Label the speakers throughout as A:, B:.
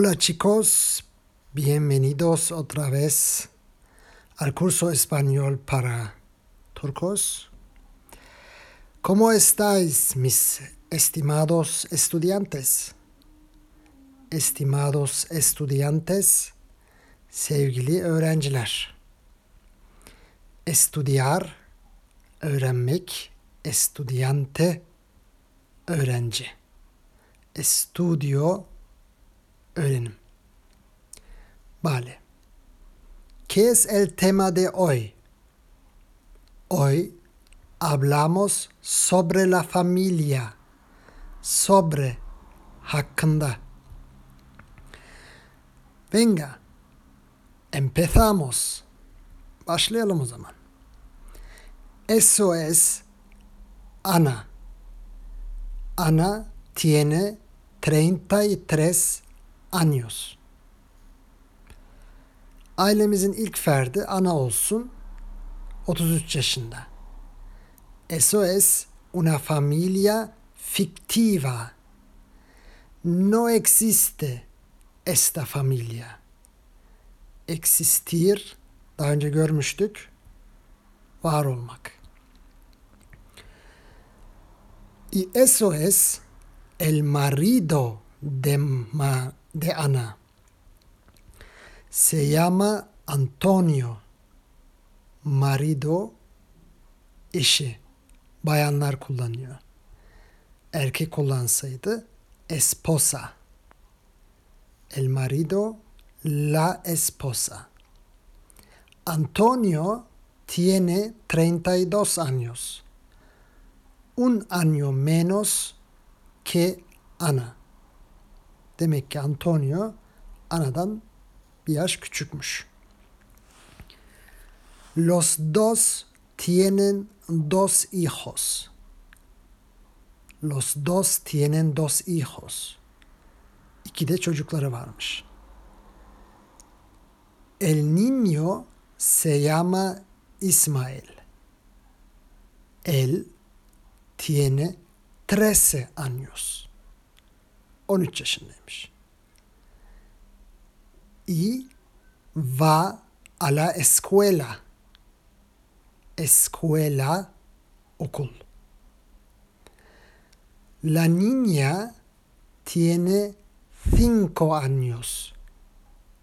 A: Hola chicos, bienvenidos otra vez al curso español para turcos. ¿Cómo estáis, mis estimados estudiantes? Estimados estudiantes, sevgili öğrenciler. Estudiar, öğrenmek, estudiante, öğrenci. Estudio, öğrenim. Vale. ¿Qué es el tema de hoy? Hoy hablamos sobre la familia. Sobre hakkında. Venga. Empezamos. Başlayalım o zaman. Eso es Ana. Ana tiene 33 años. Ailemizin ilk ferdi ana olsun 33 yaşında. Eso es una familia fictiva. No existe esta familia. Existir daha önce görmüştük. Var olmak. Y eso es el marido de, ma, de Ana. Se llama Antonio. Marido eşi. Bayanlar kullanıyor. Erkek kullansaydı esposa. El marido, la esposa. Antonio tiene 32 años. Un año menos que Ana. Demek ki Antonio Ana'dan bir yaş küçükmüş. Los dos tienen dos hijos. Los dos tienen dos hijos. İki de çocukları varmış. El niño se llama Ismael. Él tiene 13 años. 13 yaşındaymış. Y va a la escuela. Escuela, okul. La niña tiene cinco años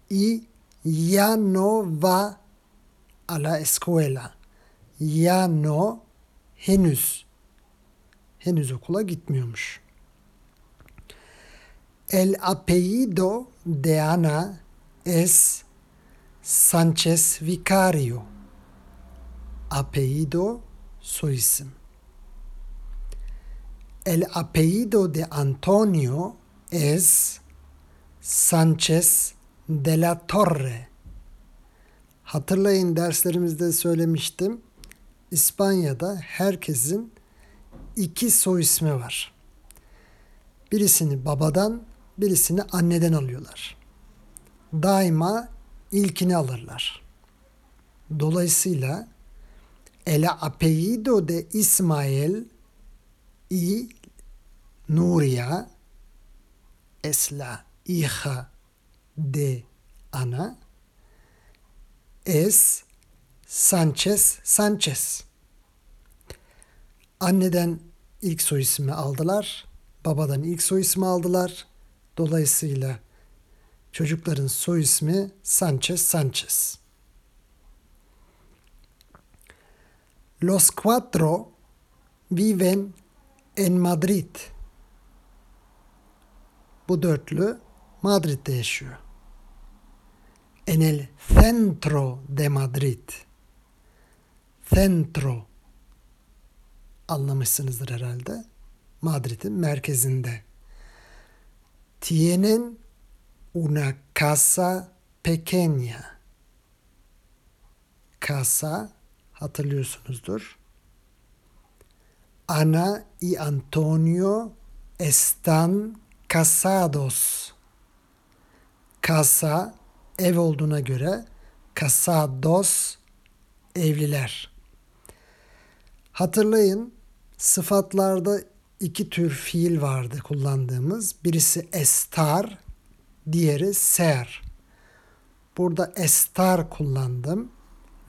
A: y ya no va a la escuela. Ya no henüz henüz okula gitmiyormuş. El apellido de Ana es Sánchez Vicario. Apellido soy isim. El apellido de Antonio es Sánchez de la Torre. Hatırlayın derslerimizde söylemiştim. İspanya'da herkesin iki soy ismi var. Birisini babadan, birisini anneden alıyorlar. Daima ilkini alırlar. Dolayısıyla el apellido de Ismael y Nuria es la hija de Ana es Sanchez Sanchez. Anneden ilk soy ismi aldılar. Babadan ilk soy ismi aldılar. Dolayısıyla çocukların soy ismi Sanchez Sanchez. Los cuatro viven en Madrid. Bu dörtlü Madrid'de yaşıyor. En el centro de Madrid. Centro anlamışsınızdır herhalde. Madrid'in merkezinde. Tienen una casa pequeña. Casa hatırlıyorsunuzdur. Ana y Antonio están casados. Casa ev olduğuna göre casados evliler. Hatırlayın sıfatlarda iki tür fiil vardı kullandığımız. Birisi estar, diğeri ser. Burada estar kullandım.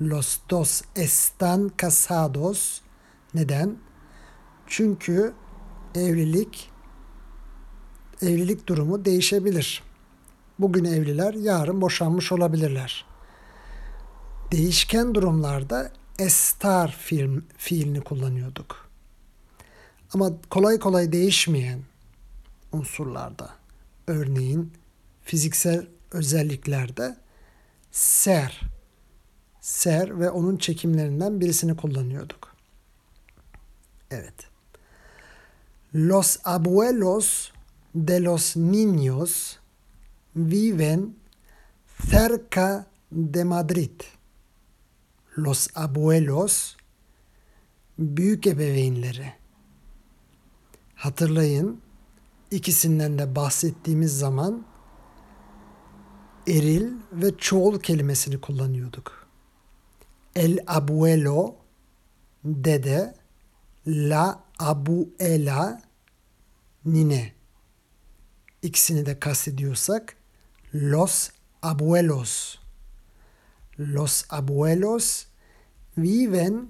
A: Los dos están casados. Neden? Çünkü evlilik evlilik durumu değişebilir. Bugün evliler, yarın boşanmış olabilirler. Değişken durumlarda estar fiil, fiilini kullanıyorduk. Ama kolay kolay değişmeyen unsurlarda, örneğin fiziksel özelliklerde ser, ser ve onun çekimlerinden birisini kullanıyorduk. Evet. Los abuelos de los niños viven cerca de Madrid. Los abuelos büyük ebeveynleri. Hatırlayın ikisinden de bahsettiğimiz zaman eril ve çoğul kelimesini kullanıyorduk. El abuelo dede, la abuela nine. İkisini de kastediyorsak los abuelos. Los abuelos viven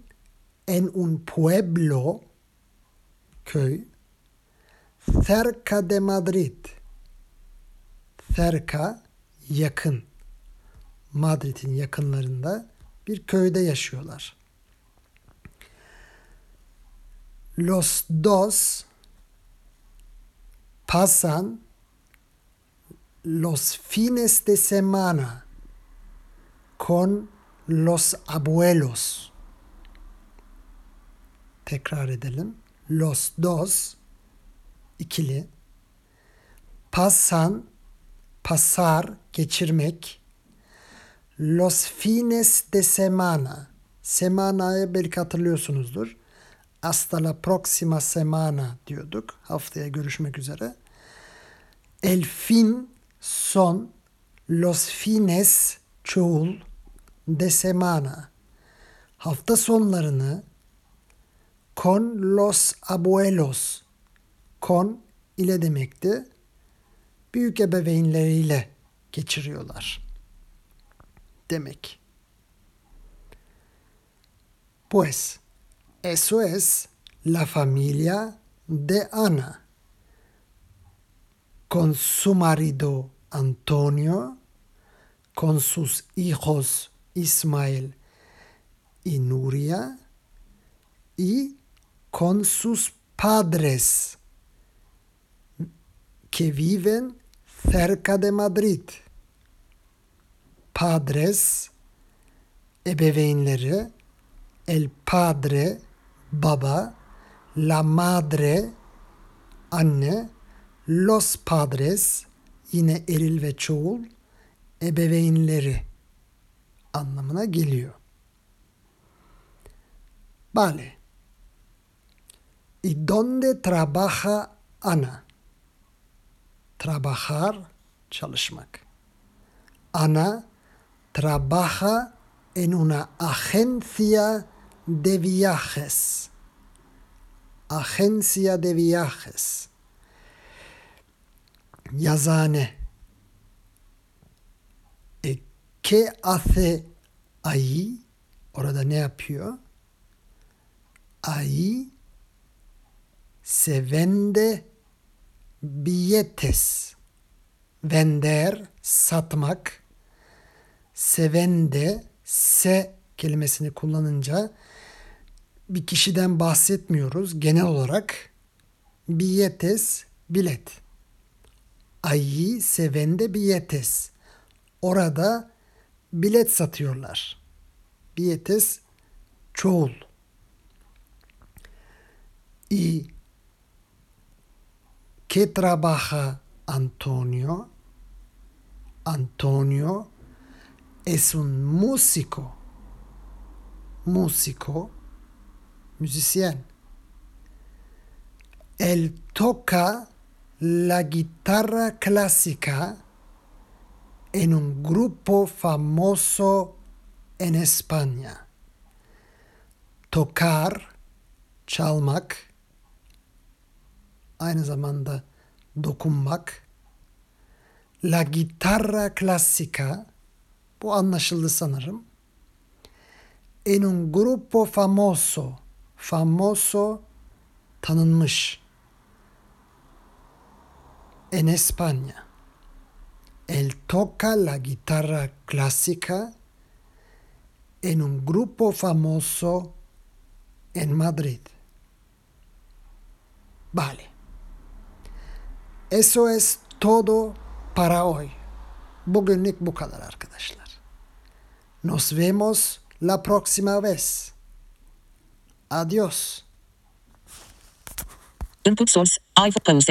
A: en un pueblo köy cerca de Madrid. Cerca yakın. Madrid'in yakınlarında bir köyde yaşıyorlar. Los dos pasan los fines de semana con los abuelos. Tekrar edelim. Los dos ikili. Pasan pasar geçirmek. Los fines de semana. Semana'yı belki hatırlıyorsunuzdur. Hasta la próxima semana diyorduk. Haftaya görüşmek üzere. El fin son los fines çoğul de semana. Hafta sonlarını con los abuelos con ile demekti. Büyük ebeveynleriyle geçiriyorlar. Demek. Pues, eso es la familia de Ana. Con su marido Antonio, con sus hijos Ismael y Nuria, y con sus padres que viven cerca de Madrid. Padres, ebeveynleri, el padre, baba, la madre, anne, los padres, yine eril ve çoğul, ebeveynleri anlamına geliyor. Vale. ¿Y dónde trabaja Ana? Trabajar, çalışmak. Ana trabaja en una agencia de viajes. Agencia de viajes. Yazane. E, ¿Qué hace ahí? Orada ne yapıyor? Ahí se vende billetes. Vender, satmak. Se vende, se kelimesini kullanınca bir kişiden bahsetmiyoruz. Genel olarak billetes, bilet. Allí se vende billetes. Orada bilet satıyorlar. Billetes çoğul. Y ¿Qué trabaja Antonio? Antonio es un músico. Músico, musicien. Él toca la guitarra clásica en un grupo famoso en España. Tocar, çalmak, aynı zamanda dokunmak. la guitarra clásica bu anlaşıldı sanırım. En un grupo famoso famoso tanınmış en España. Él toca la guitarra clásica en un grupo famoso en Madrid. Vale. Eso es todo para hoy. Bugünlük bu kadar arkadaşlar. Nos vemos la próxima vez. Adiós.